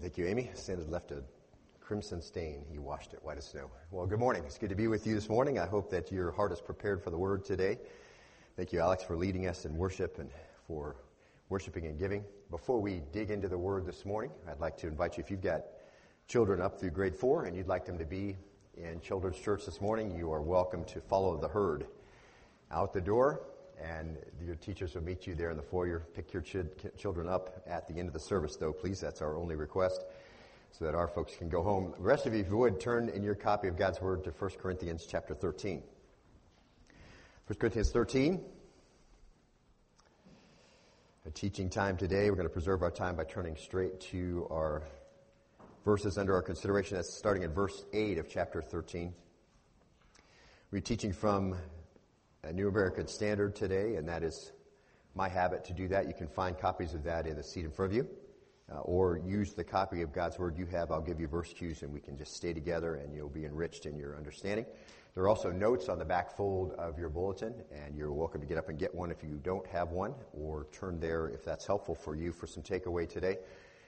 Thank you, Amy. Sin had left a crimson stain. He washed it white as snow. Well, good morning. It's good to be with you this morning. I hope that your heart is prepared for the word today. Thank you, Alex, for leading us in worship and for worshiping and giving. Before we dig into the word this morning, I'd like to invite you, if you've got children up through grade four and you'd like them to be in children's church this morning, you are welcome to follow the herd out the door and your teachers will meet you there in the foyer. Pick your ch- children up at the end of the service, though, please. That's our only request, so that our folks can go home. The rest of you, if you would, turn in your copy of God's Word to 1 Corinthians chapter 13. 1 Corinthians 13. A teaching time today. We're going to preserve our time by turning straight to our verses under our consideration. That's starting in verse 8 of chapter 13. We're teaching from a New American Standard today, and that is my habit to do that. You can find copies of that in the seat in front of you, uh, or use the copy of God's Word you have. I'll give you verse cues, and we can just stay together, and you'll be enriched in your understanding. There are also notes on the back fold of your bulletin, and you're welcome to get up and get one if you don't have one, or turn there if that's helpful for you for some takeaway today.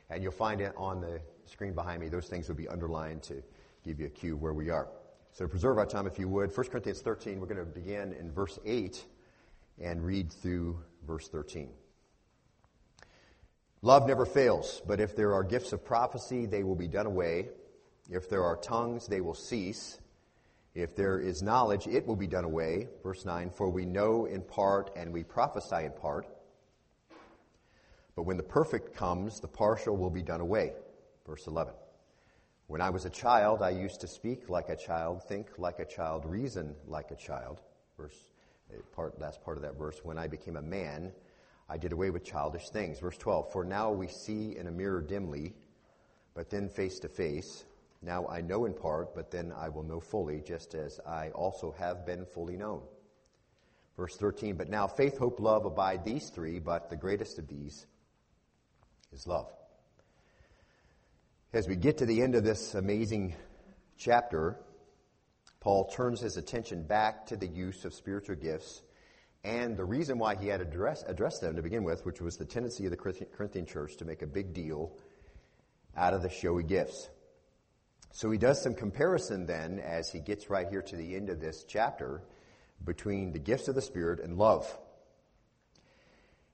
And you'll find it on the screen behind me. Those things will be underlined to give you a cue where we are. So preserve our time if you would. 1 Corinthians 13, we're going to begin in verse 8 and read through verse 13. Love never fails, but if there are gifts of prophecy, they will be done away. If there are tongues, they will cease. If there is knowledge, it will be done away. Verse 9, for we know in part and we prophesy in part. But when the perfect comes, the partial will be done away. Verse 11. When I was a child, I used to speak like a child, think like a child, reason like a child. Verse eh, part last part of that verse. When I became a man, I did away with childish things. Verse 12. For now we see in a mirror dimly, but then face to face. Now I know in part, but then I will know fully, just as I also have been fully known. Verse 13. But now faith, hope, love abide these three, but the greatest of these is love. As we get to the end of this amazing chapter, Paul turns his attention back to the use of spiritual gifts and the reason why he had address, addressed them to begin with, which was the tendency of the Corinthian church to make a big deal out of the showy gifts. So he does some comparison then as he gets right here to the end of this chapter between the gifts of the Spirit and love.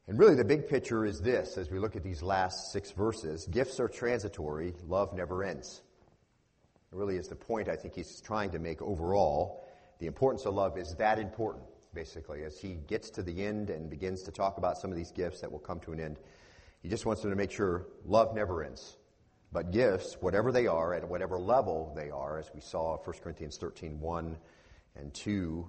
And really, the big picture is this as we look at these last six verses gifts are transitory, love never ends. It really is the point I think he's trying to make overall. The importance of love is that important, basically, as he gets to the end and begins to talk about some of these gifts that will come to an end. He just wants them to make sure love never ends. But gifts, whatever they are, at whatever level they are, as we saw 1 Corinthians 13 1 and 2,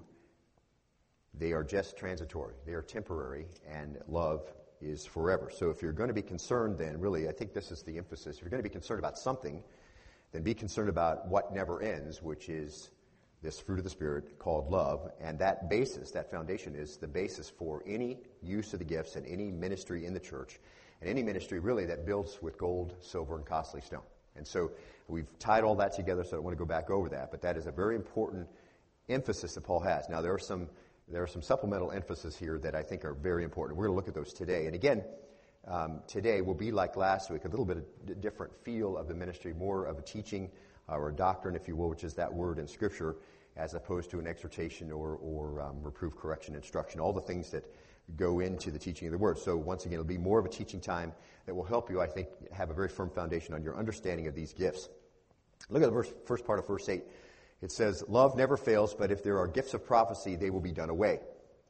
they are just transitory. They are temporary, and love is forever. So if you're going to be concerned, then really, I think this is the emphasis. If you're going to be concerned about something, then be concerned about what never ends, which is this fruit of the Spirit called love. And that basis, that foundation, is the basis for any use of the gifts and any ministry in the church, and any ministry really that builds with gold, silver, and costly stone. And so we've tied all that together, so I don't want to go back over that, but that is a very important emphasis that Paul has. Now, there are some there are some supplemental emphasis here that I think are very important. We're going to look at those today. And again, um, today will be like last week, a little bit of different feel of the ministry, more of a teaching uh, or a doctrine, if you will, which is that word in Scripture, as opposed to an exhortation or, or um, reproof, correction, instruction, all the things that go into the teaching of the word. So once again, it'll be more of a teaching time that will help you, I think, have a very firm foundation on your understanding of these gifts. Look at the verse, first part of verse 8. It says, Love never fails, but if there are gifts of prophecy, they will be done away.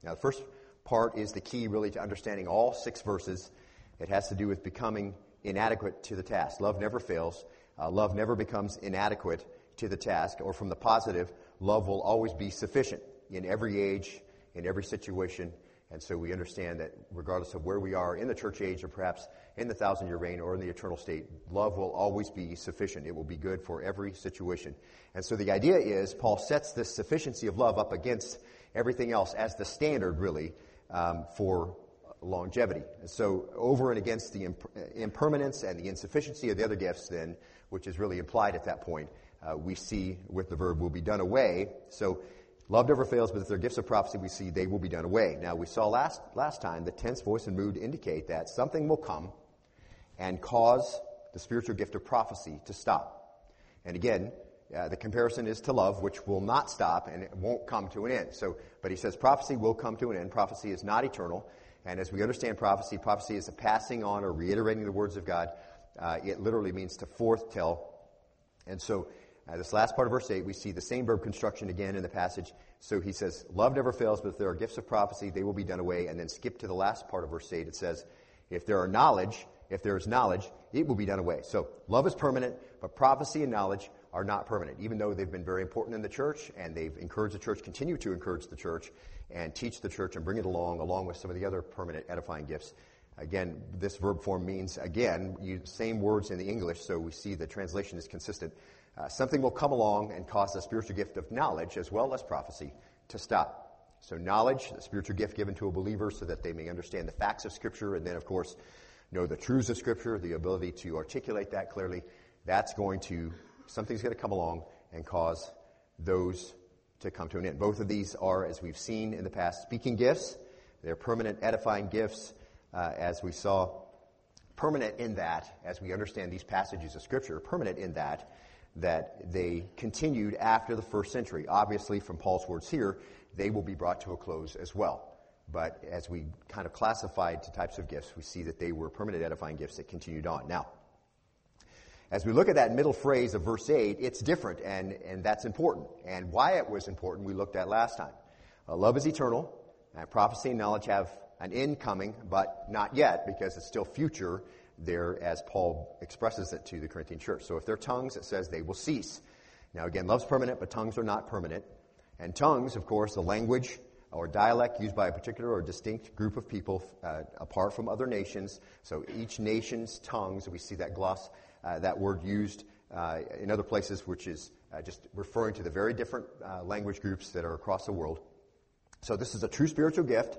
Now, the first part is the key, really, to understanding all six verses. It has to do with becoming inadequate to the task. Love never fails. Uh, love never becomes inadequate to the task. Or from the positive, love will always be sufficient in every age, in every situation, and so we understand that regardless of where we are in the church age or perhaps in the thousand year reign or in the eternal state, love will always be sufficient. It will be good for every situation. And so the idea is Paul sets this sufficiency of love up against everything else as the standard, really, um, for longevity. And so over and against the imp- impermanence and the insufficiency of the other gifts, then, which is really implied at that point, uh, we see with the verb will be done away. So Love never fails, but if there are gifts of prophecy, we see they will be done away. Now, we saw last, last time the tense, voice, and mood indicate that something will come and cause the spiritual gift of prophecy to stop. And again, uh, the comparison is to love, which will not stop and it won't come to an end. So, but he says prophecy will come to an end. Prophecy is not eternal. And as we understand prophecy, prophecy is a passing on or reiterating the words of God. Uh, it literally means to forth-tell. And so, uh, this last part of verse 8, we see the same verb construction again in the passage. So he says, Love never fails, but if there are gifts of prophecy, they will be done away. And then skip to the last part of verse 8. It says, If there are knowledge, if there is knowledge, it will be done away. So love is permanent, but prophecy and knowledge are not permanent, even though they've been very important in the church and they've encouraged the church, continue to encourage the church and teach the church and bring it along, along with some of the other permanent edifying gifts. Again, this verb form means, again, you, same words in the English, so we see the translation is consistent. Uh, something will come along and cause the spiritual gift of knowledge as well as prophecy to stop. So knowledge, the spiritual gift given to a believer so that they may understand the facts of Scripture and then, of course, know the truths of Scripture, the ability to articulate that clearly. That's going to, something's going to come along and cause those to come to an end. Both of these are, as we've seen in the past, speaking gifts. They're permanent edifying gifts, uh, as we saw. Permanent in that, as we understand these passages of Scripture, permanent in that, that they continued after the first century. Obviously, from Paul's words here, they will be brought to a close as well. But as we kind of classified the types of gifts, we see that they were permanent edifying gifts that continued on. Now, as we look at that middle phrase of verse 8, it's different, and, and that's important. And why it was important, we looked at last time. Uh, love is eternal, and prophecy and knowledge have an end coming, but not yet, because it's still future there as Paul expresses it to the Corinthian church. So if they're tongues, it says they will cease. Now again, love's permanent, but tongues are not permanent. And tongues, of course, the language or dialect used by a particular or distinct group of people uh, apart from other nations. So each nation's tongues, we see that gloss, uh, that word used uh, in other places, which is uh, just referring to the very different uh, language groups that are across the world. So this is a true spiritual gift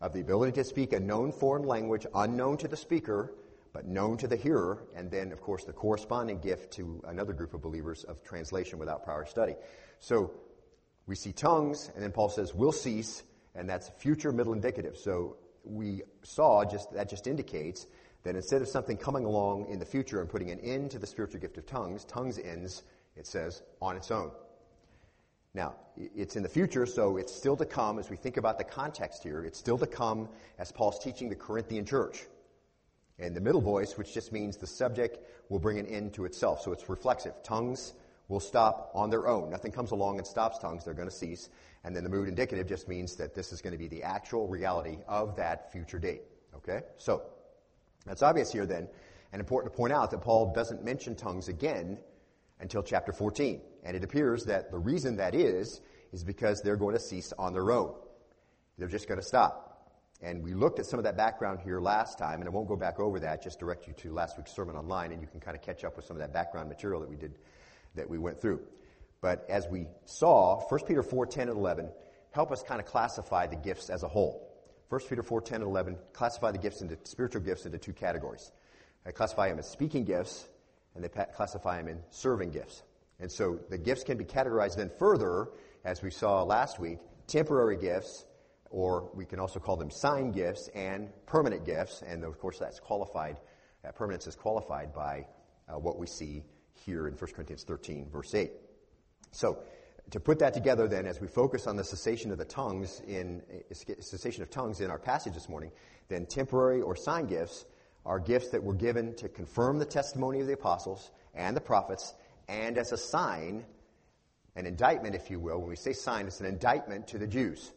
of the ability to speak a known foreign language unknown to the speaker, but known to the hearer, and then, of course, the corresponding gift to another group of believers of translation without prior study. So we see tongues, and then Paul says, will cease, and that's future middle indicative. So we saw just that just indicates that instead of something coming along in the future and putting an end to the spiritual gift of tongues, tongues ends, it says, on its own. Now, it's in the future, so it's still to come as we think about the context here. It's still to come as Paul's teaching the Corinthian church. And the middle voice, which just means the subject will bring an end to itself. So it's reflexive. Tongues will stop on their own. Nothing comes along and stops tongues. They're going to cease. And then the mood indicative just means that this is going to be the actual reality of that future date. Okay? So, that's obvious here then, and important to point out that Paul doesn't mention tongues again until chapter 14. And it appears that the reason that is, is because they're going to cease on their own. They're just going to stop. And we looked at some of that background here last time, and I won't go back over that, just direct you to last week's sermon online, and you can kind of catch up with some of that background material that we did, that we went through. But as we saw, 1 Peter 4, 10 and 11 help us kind of classify the gifts as a whole. 1 Peter 4, 10 and 11 classify the gifts into spiritual gifts into two categories. They classify them as speaking gifts, and they classify them in serving gifts. And so the gifts can be categorized then further, as we saw last week, temporary gifts, or we can also call them sign gifts and permanent gifts. And of course, that's qualified, that permanence is qualified by uh, what we see here in 1 Corinthians 13, verse 8. So, to put that together then, as we focus on the cessation of the tongues in, cessation of tongues in our passage this morning, then temporary or sign gifts are gifts that were given to confirm the testimony of the apostles and the prophets, and as a sign, an indictment, if you will. When we say sign, it's an indictment to the Jews.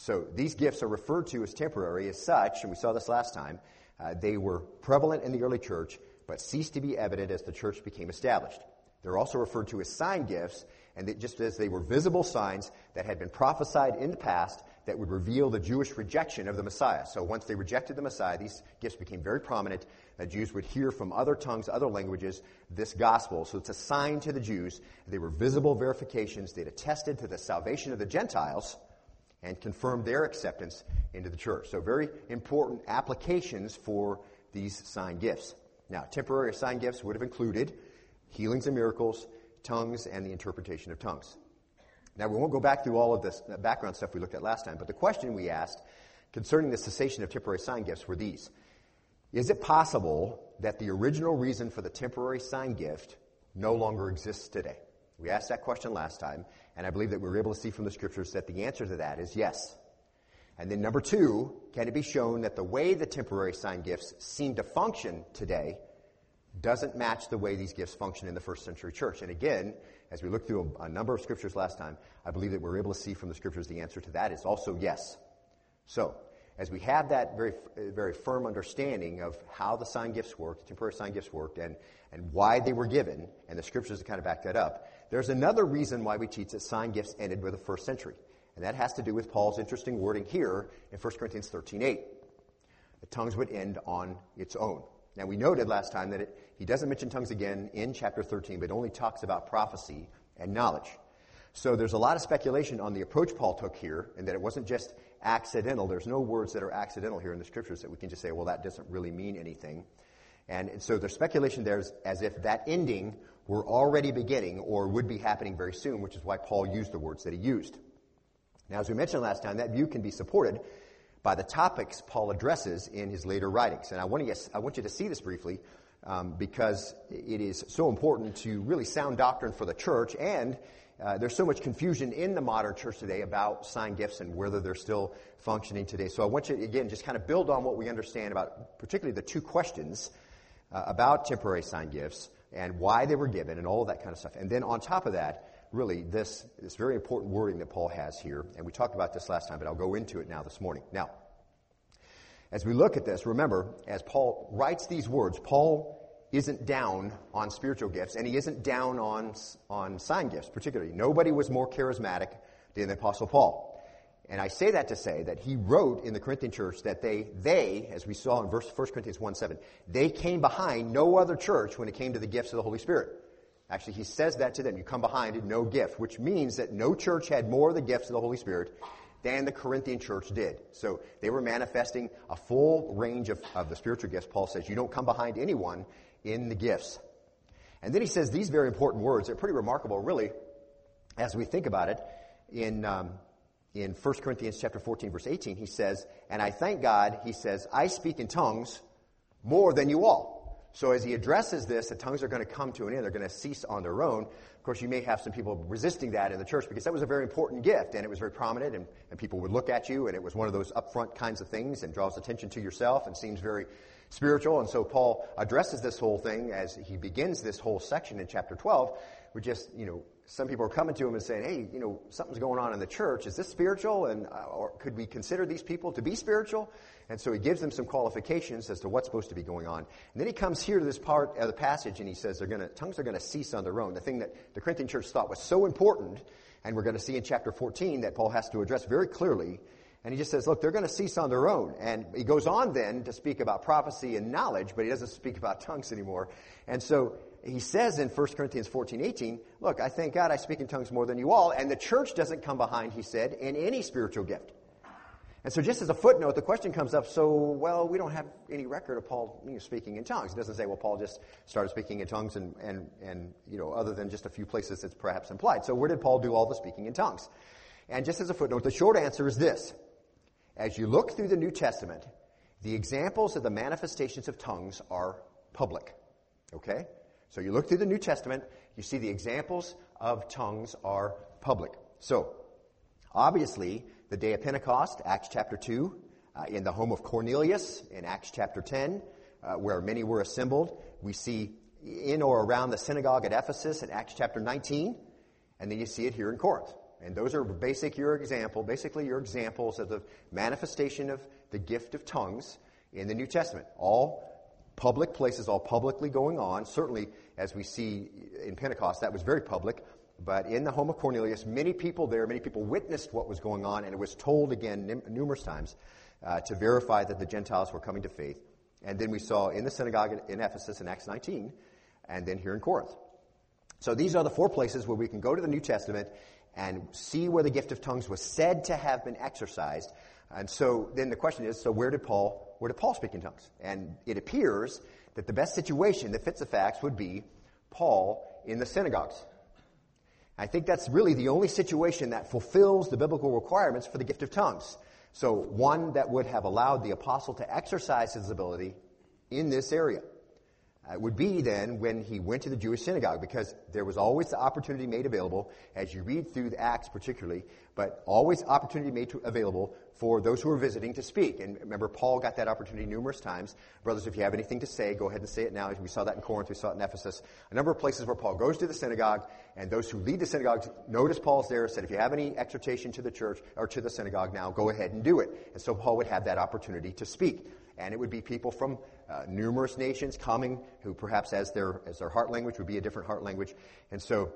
So these gifts are referred to as temporary as such, and we saw this last time. Uh, they were prevalent in the early church, but ceased to be evident as the church became established. They're also referred to as sign gifts, and they, just as they were visible signs that had been prophesied in the past that would reveal the Jewish rejection of the Messiah. So once they rejected the Messiah, these gifts became very prominent. That Jews would hear from other tongues, other languages, this gospel. So it's a sign to the Jews. They were visible verifications. They'd attested to the salvation of the Gentiles and confirm their acceptance into the church. So very important applications for these sign gifts. Now, temporary sign gifts would have included healings and miracles, tongues, and the interpretation of tongues. Now, we won't go back through all of this uh, background stuff we looked at last time, but the question we asked concerning the cessation of temporary sign gifts were these. Is it possible that the original reason for the temporary sign gift no longer exists today? We asked that question last time, and I believe that we were able to see from the scriptures that the answer to that is yes. And then number two, can it be shown that the way the temporary sign gifts seem to function today doesn't match the way these gifts function in the first century church? And again, as we looked through a, a number of scriptures last time, I believe that we're able to see from the scriptures the answer to that is also yes. So, as we have that very, very firm understanding of how the sign gifts worked, temporary sign gifts worked, and, and why they were given, and the scriptures kind of back that up, there's another reason why we teach that sign gifts ended with the first century. And that has to do with Paul's interesting wording here in 1 Corinthians 13 8. The tongues would end on its own. Now, we noted last time that it, he doesn't mention tongues again in chapter 13, but only talks about prophecy and knowledge. So there's a lot of speculation on the approach Paul took here, and that it wasn't just accidental. There's no words that are accidental here in the scriptures that we can just say, well, that doesn't really mean anything. And so there's speculation there as if that ending were already beginning or would be happening very soon, which is why Paul used the words that he used. Now, as we mentioned last time, that view can be supported by the topics Paul addresses in his later writings. And I want, to, I want you to see this briefly um, because it is so important to really sound doctrine for the church and uh, there's so much confusion in the modern church today about sign gifts and whether they're still functioning today. So I want you, again, just kind of build on what we understand about particularly the two questions uh, about temporary sign gifts and why they were given and all of that kind of stuff. And then on top of that, really this, this very important wording that Paul has here. And we talked about this last time, but I'll go into it now this morning. Now, as we look at this, remember, as Paul writes these words, Paul isn't down on spiritual gifts, and he isn't down on, on sign gifts, particularly. Nobody was more charismatic than the Apostle Paul. And I say that to say that he wrote in the Corinthian church that they, they, as we saw in verse 1 Corinthians 1 7, they came behind no other church when it came to the gifts of the Holy Spirit. Actually, he says that to them. You come behind it, no gift, which means that no church had more of the gifts of the Holy Spirit than the Corinthian church did. So they were manifesting a full range of, of the spiritual gifts. Paul says, you don't come behind anyone in the gifts. And then he says these very important words. They're pretty remarkable, really, as we think about it. In, um, in 1 Corinthians chapter 14, verse 18, he says, And I thank God, he says, I speak in tongues more than you all. So as he addresses this, the tongues are going to come to an end. They're going to cease on their own. Of course, you may have some people resisting that in the church because that was a very important gift and it was very prominent and, and people would look at you and it was one of those upfront kinds of things and draws attention to yourself and seems very spiritual. And so Paul addresses this whole thing as he begins this whole section in chapter 12 with just, you know, some people are coming to him and saying, hey, you know, something's going on in the church. Is this spiritual? And, uh, or could we consider these people to be spiritual? And so he gives them some qualifications as to what's supposed to be going on. And then he comes here to this part of the passage and he says they're gonna, tongues are gonna cease on their own. The thing that the Corinthian church thought was so important, and we're gonna see in chapter 14 that Paul has to address very clearly. And he just says, look, they're going to cease on their own. And he goes on then to speak about prophecy and knowledge, but he doesn't speak about tongues anymore. And so he says in 1 Corinthians 14, 18, look, I thank God I speak in tongues more than you all, and the church doesn't come behind, he said, in any spiritual gift. And so just as a footnote, the question comes up, so, well, we don't have any record of Paul you know, speaking in tongues. It doesn't say, well, Paul just started speaking in tongues and, and, and, you know, other than just a few places it's perhaps implied. So where did Paul do all the speaking in tongues? And just as a footnote, the short answer is this. As you look through the New Testament, the examples of the manifestations of tongues are public. Okay? So you look through the New Testament, you see the examples of tongues are public. So, obviously, the day of Pentecost, Acts chapter 2, uh, in the home of Cornelius in Acts chapter 10, uh, where many were assembled. We see in or around the synagogue at Ephesus in Acts chapter 19, and then you see it here in Corinth. And those are basic your example, basically your examples of the manifestation of the gift of tongues in the New Testament. All public places, all publicly going on. Certainly, as we see in Pentecost, that was very public. But in the home of Cornelius, many people there, many people witnessed what was going on, and it was told again numerous times uh, to verify that the Gentiles were coming to faith. And then we saw in the synagogue in Ephesus in Acts 19, and then here in Corinth. So these are the four places where we can go to the New Testament and see where the gift of tongues was said to have been exercised. And so then the question is, so where did Paul where did Paul speak in tongues? And it appears that the best situation that fits the facts would be Paul in the synagogues. I think that's really the only situation that fulfills the biblical requirements for the gift of tongues. So one that would have allowed the apostle to exercise his ability in this area. Uh, would be then when he went to the Jewish synagogue because there was always the opportunity made available as you read through the Acts particularly, but always opportunity made to, available for those who were visiting to speak. And remember, Paul got that opportunity numerous times. Brothers, if you have anything to say, go ahead and say it now. We saw that in Corinth, we saw it in Ephesus. A number of places where Paul goes to the synagogue, and those who lead the synagogues notice Paul's there, said, if you have any exhortation to the church or to the synagogue now, go ahead and do it. And so Paul would have that opportunity to speak. And it would be people from uh, numerous nations coming who perhaps as their, as their heart language would be a different heart language. And so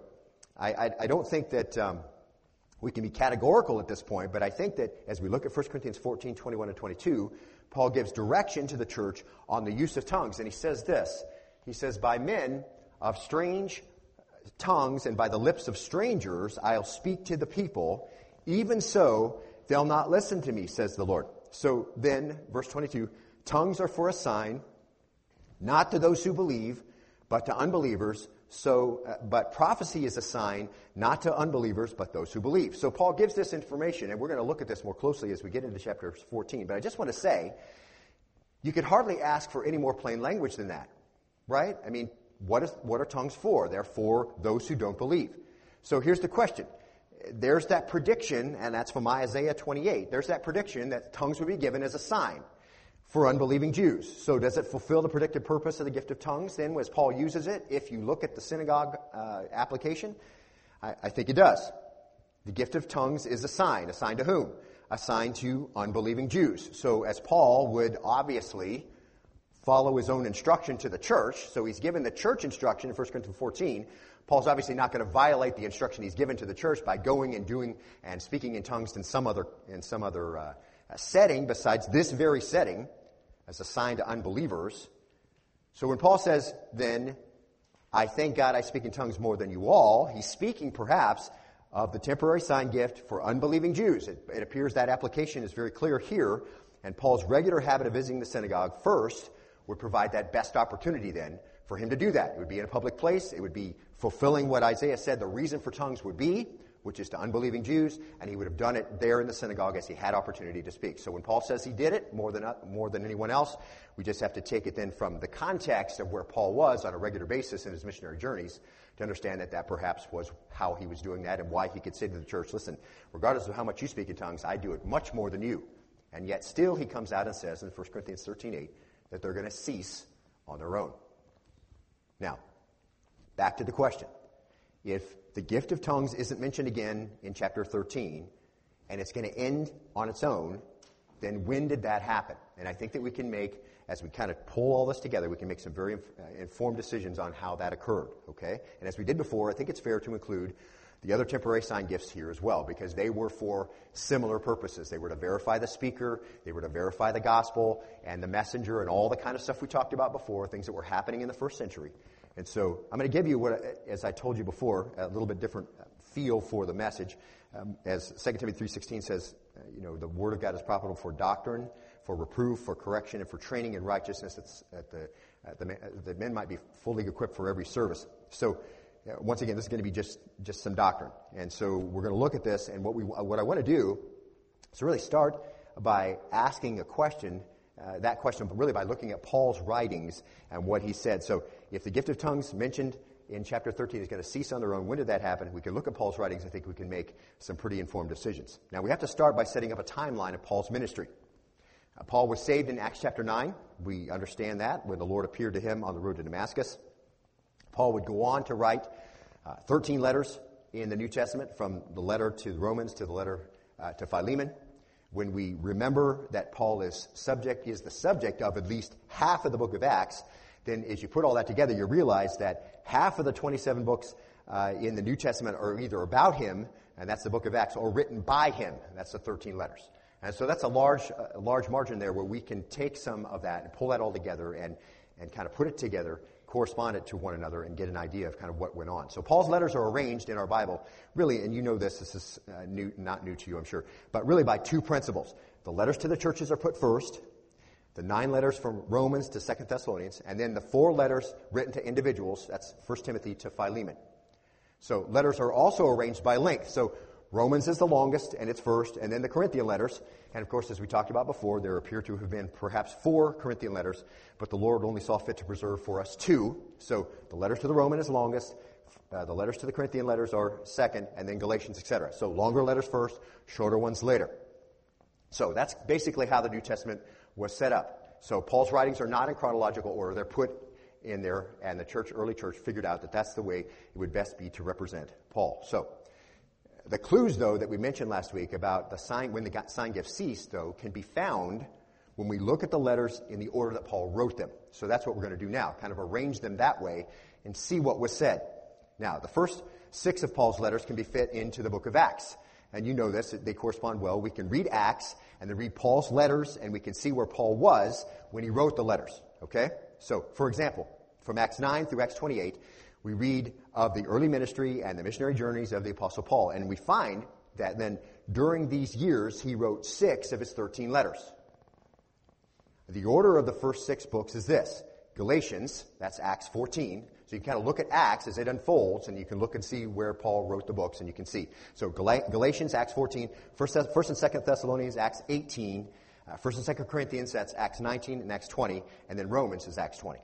I, I, I don't think that, um, we can be categorical at this point, but I think that as we look at 1 Corinthians 14, 21 and 22, Paul gives direction to the church on the use of tongues. And he says this. He says, by men of strange tongues and by the lips of strangers I'll speak to the people. Even so, they'll not listen to me, says the Lord. So then, verse 22, tongues are for a sign, not to those who believe, but to unbelievers. So, uh, but prophecy is a sign not to unbelievers, but those who believe. So Paul gives this information, and we're going to look at this more closely as we get into chapter 14. But I just want to say, you could hardly ask for any more plain language than that, right? I mean, what, is, what are tongues for? They're for those who don't believe. So here's the question. There's that prediction, and that's from Isaiah 28. There's that prediction that tongues would be given as a sign for unbelieving Jews. So does it fulfill the predicted purpose of the gift of tongues then as Paul uses it? If you look at the synagogue uh, application, I, I think it does. The gift of tongues is a sign. A sign to whom? A sign to unbelieving Jews. So as Paul would obviously follow his own instruction to the church, so he's given the church instruction in 1 Corinthians 14, Paul's obviously not going to violate the instruction he's given to the church by going and doing and speaking in tongues in some other, in some other uh, setting besides this very setting as a sign to unbelievers. So when Paul says, then, I thank God I speak in tongues more than you all, he's speaking perhaps of the temporary sign gift for unbelieving Jews. It, it appears that application is very clear here, and Paul's regular habit of visiting the synagogue first would provide that best opportunity then for him to do that. It would be in a public place. It would be fulfilling what Isaiah said the reason for tongues would be which is to unbelieving Jews, and he would have done it there in the synagogue as he had opportunity to speak. So when Paul says he did it more than, more than anyone else, we just have to take it then from the context of where Paul was on a regular basis in his missionary journeys to understand that that perhaps was how he was doing that and why he could say to the church, listen, regardless of how much you speak in tongues, I do it much more than you. And yet still he comes out and says in 1 Corinthians 13, 8, that they're going to cease on their own. Now, back to the question. If the gift of tongues isn't mentioned again in chapter 13, and it's going to end on its own, then when did that happen? And I think that we can make, as we kind of pull all this together, we can make some very uh, informed decisions on how that occurred, okay? And as we did before, I think it's fair to include the other temporary sign gifts here as well, because they were for similar purposes. They were to verify the speaker, they were to verify the gospel and the messenger and all the kind of stuff we talked about before, things that were happening in the first century. And so I'm going to give you what, as I told you before, a little bit different feel for the message. Um, as 2 Timothy 3.16 says, uh, you know, the Word of God is profitable for doctrine, for reproof, for correction, and for training in righteousness that the, the, the, men might be fully equipped for every service. So, uh, once again, this is going to be just, just some doctrine. And so we're going to look at this, and what, we, what I want to do is really start by asking a question uh, that question, really by looking at Paul's writings and what he said. So, if the gift of tongues mentioned in chapter 13 is going to cease on their own, when did that happen? We can look at Paul's writings. I think we can make some pretty informed decisions. Now, we have to start by setting up a timeline of Paul's ministry. Uh, Paul was saved in Acts chapter 9. We understand that when the Lord appeared to him on the road to Damascus. Paul would go on to write uh, 13 letters in the New Testament, from the letter to the Romans to the letter uh, to Philemon when we remember that Paul is subject, is the subject of at least half of the book of Acts, then as you put all that together, you realize that half of the 27 books uh, in the New Testament are either about him, and that's the book of Acts, or written by him, that's the 13 letters. And so that's a large, large margin there where we can take some of that and pull that all together and, and kind of put it together correspond it to one another and get an idea of kind of what went on. So Paul's letters are arranged in our Bible, really, and you know this, this is uh, new, not new to you, I'm sure, but really by two principles. The letters to the churches are put first, the nine letters from Romans to Second Thessalonians, and then the four letters written to individuals, that's First Timothy to Philemon. So letters are also arranged by length. So Romans is the longest, and it's first, and then the Corinthian letters. And of course, as we talked about before, there appear to have been perhaps four Corinthian letters, but the Lord only saw fit to preserve for us two. So the letters to the Roman is longest, uh, the letters to the Corinthian letters are second, and then Galatians, etc. So longer letters first, shorter ones later. So that's basically how the New Testament was set up. So Paul's writings are not in chronological order. They're put in there, and the church, early church, figured out that that's the way it would best be to represent Paul. So the clues, though, that we mentioned last week about the sign, when the sign gift ceased, though, can be found when we look at the letters in the order that Paul wrote them. So that's what we're going to do now, kind of arrange them that way and see what was said. Now, the first six of Paul's letters can be fit into the book of Acts. And you know this, they correspond well. We can read Acts and then read Paul's letters and we can see where Paul was when he wrote the letters. Okay? So, for example, from Acts 9 through Acts 28, we read of the early ministry and the missionary journeys of the apostle Paul. And we find that then during these years, he wrote six of his 13 letters. The order of the first six books is this. Galatians, that's Acts 14, so you can kind of look at Acts as it unfolds, and you can look and see where Paul wrote the books, and you can see. So Galatians, Acts 14, First, and 2nd Thessalonians, Acts 18, uh, 1st and 2nd Corinthians, that's Acts 19 and Acts 20, and then Romans is Acts 20.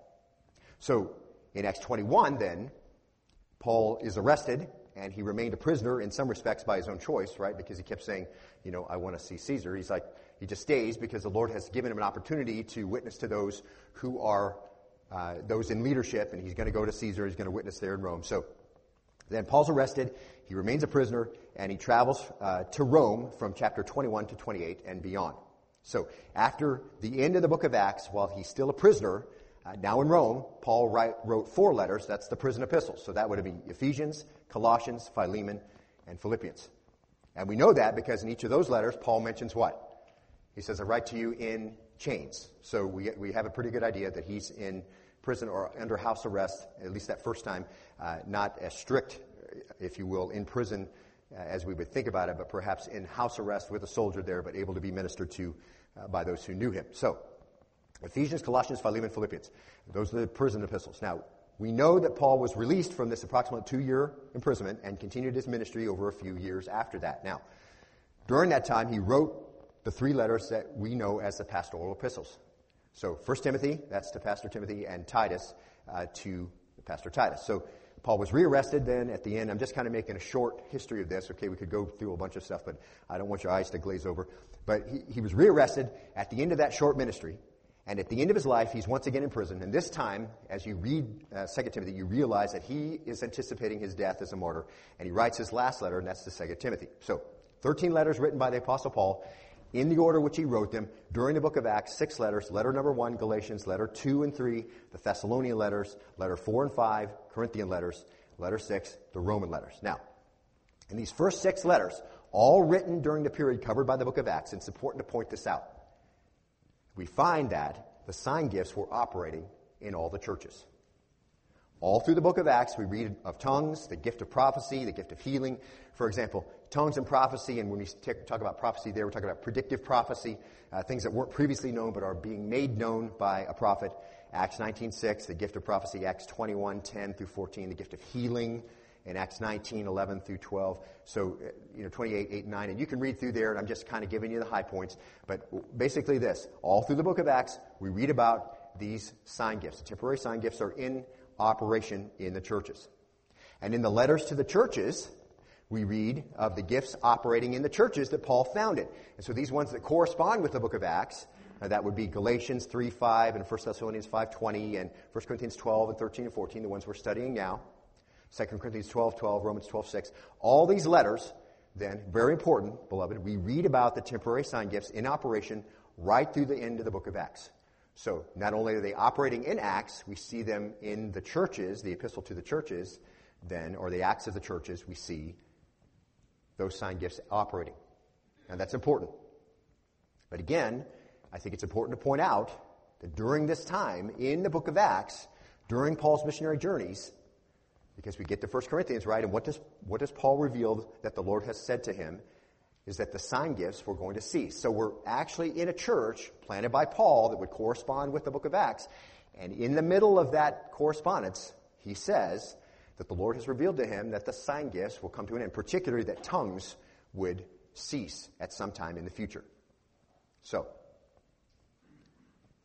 So in Acts 21, then, Paul is arrested, and he remained a prisoner in some respects by his own choice, right? Because he kept saying, you know, I want to see Caesar. He's like, he just stays because the Lord has given him an opportunity to witness to those who are uh, those in leadership, and he's going to go to Caesar. He's going to witness there in Rome. So then Paul's arrested. He remains a prisoner, and he travels uh, to Rome from chapter 21 to 28 and beyond. So after the end of the book of Acts, while he's still a prisoner, uh, now in Rome, Paul write, wrote four letters. That's the prison epistles. So that would have been Ephesians, Colossians, Philemon, and Philippians. And we know that because in each of those letters, Paul mentions what? He says, I write to you in chains. So we, we have a pretty good idea that he's in prison or under house arrest, at least that first time, uh, not as strict, if you will, in prison uh, as we would think about it, but perhaps in house arrest with a soldier there, but able to be ministered to uh, by those who knew him. So, Ephesians, Colossians, Philemon, Philippians. Those are the prison epistles. Now, we know that Paul was released from this approximate two year imprisonment and continued his ministry over a few years after that. Now, during that time, he wrote the three letters that we know as the pastoral epistles. So, 1 Timothy, that's to Pastor Timothy, and Titus uh, to Pastor Titus. So, Paul was rearrested then at the end. I'm just kind of making a short history of this. Okay, we could go through a bunch of stuff, but I don't want your eyes to glaze over. But he, he was rearrested at the end of that short ministry. And at the end of his life, he's once again in prison. And this time, as you read uh, 2 Timothy, you realize that he is anticipating his death as a martyr. And he writes his last letter, and that's to 2 Timothy. So, 13 letters written by the Apostle Paul in the order which he wrote them during the book of Acts, six letters. Letter number one, Galatians. Letter two and three, the Thessalonian letters. Letter four and five, Corinthian letters. Letter six, the Roman letters. Now, in these first six letters, all written during the period covered by the book of Acts, it's important to point this out. We find that the sign gifts were operating in all the churches. All through the book of Acts, we read of tongues, the gift of prophecy, the gift of healing. For example, tongues and prophecy, and when we talk about prophecy there, we're talking about predictive prophecy, uh, things that weren't previously known but are being made known by a prophet. Acts 19.6, the gift of prophecy. Acts 21.10 through 14, the gift of healing. In Acts 19, 11 through 12. So, uh, you know, 28, 8, 9. And you can read through there, and I'm just kind of giving you the high points. But basically this, all through the book of Acts, we read about these sign gifts. Temporary sign gifts are in operation in the churches. And in the letters to the churches, we read of the gifts operating in the churches that Paul founded. And so these ones that correspond with the book of Acts, uh, that would be Galatians 3, 5 and 1 Thessalonians 5, 20 and 1 Corinthians 12 and 13 and 14, the ones we're studying now. 2 Corinthians 12, 12, Romans 12, 6. All these letters, then, very important, beloved, we read about the temporary sign gifts in operation right through the end of the book of Acts. So not only are they operating in Acts, we see them in the churches, the epistle to the churches, then, or the Acts of the churches, we see those sign gifts operating. And that's important. But again, I think it's important to point out that during this time in the book of Acts, during Paul's missionary journeys, because we get to 1 Corinthians, right, and what does, what does Paul reveal that the Lord has said to him? is that the sign gifts were going to cease. So we're actually in a church planted by Paul that would correspond with the book of Acts. And in the middle of that correspondence, he says that the Lord has revealed to him that the sign gifts will come to an end, particularly that tongues would cease at some time in the future. So,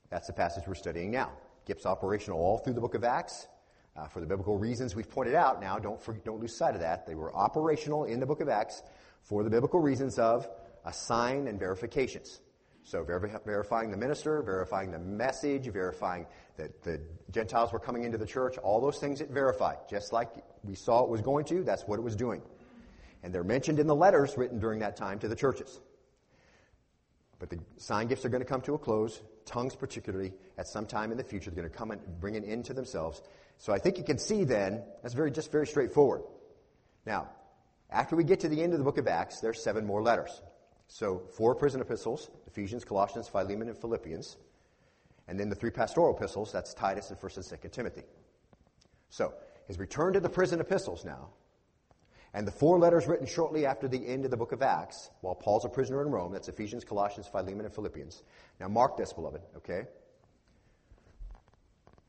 that's the passage we're studying now. Gifts operational all through the book of Acts. Uh, for the biblical reasons we've pointed out now, don't, for, don't lose sight of that. They were operational in the book of Acts for the biblical reasons of a sign and verifications. So ver- verifying the minister, verifying the message, verifying that the Gentiles were coming into the church, all those things it verified. Just like we saw it was going to, that's what it was doing. And they're mentioned in the letters written during that time to the churches. But the sign gifts are going to come to a close, tongues particularly, at some time in the future. They're going to come and bring an end to themselves. So I think you can see then, that's very, just very straightforward. Now, after we get to the end of the book of Acts, there's seven more letters. So four prison epistles, Ephesians, Colossians, Philemon, and Philippians. And then the three pastoral epistles, that's Titus and 1st and 2nd Timothy. So, his return to the prison epistles now, and the four letters written shortly after the end of the book of Acts, while Paul's a prisoner in Rome, that's Ephesians, Colossians, Philemon, and Philippians. Now mark this, beloved, okay?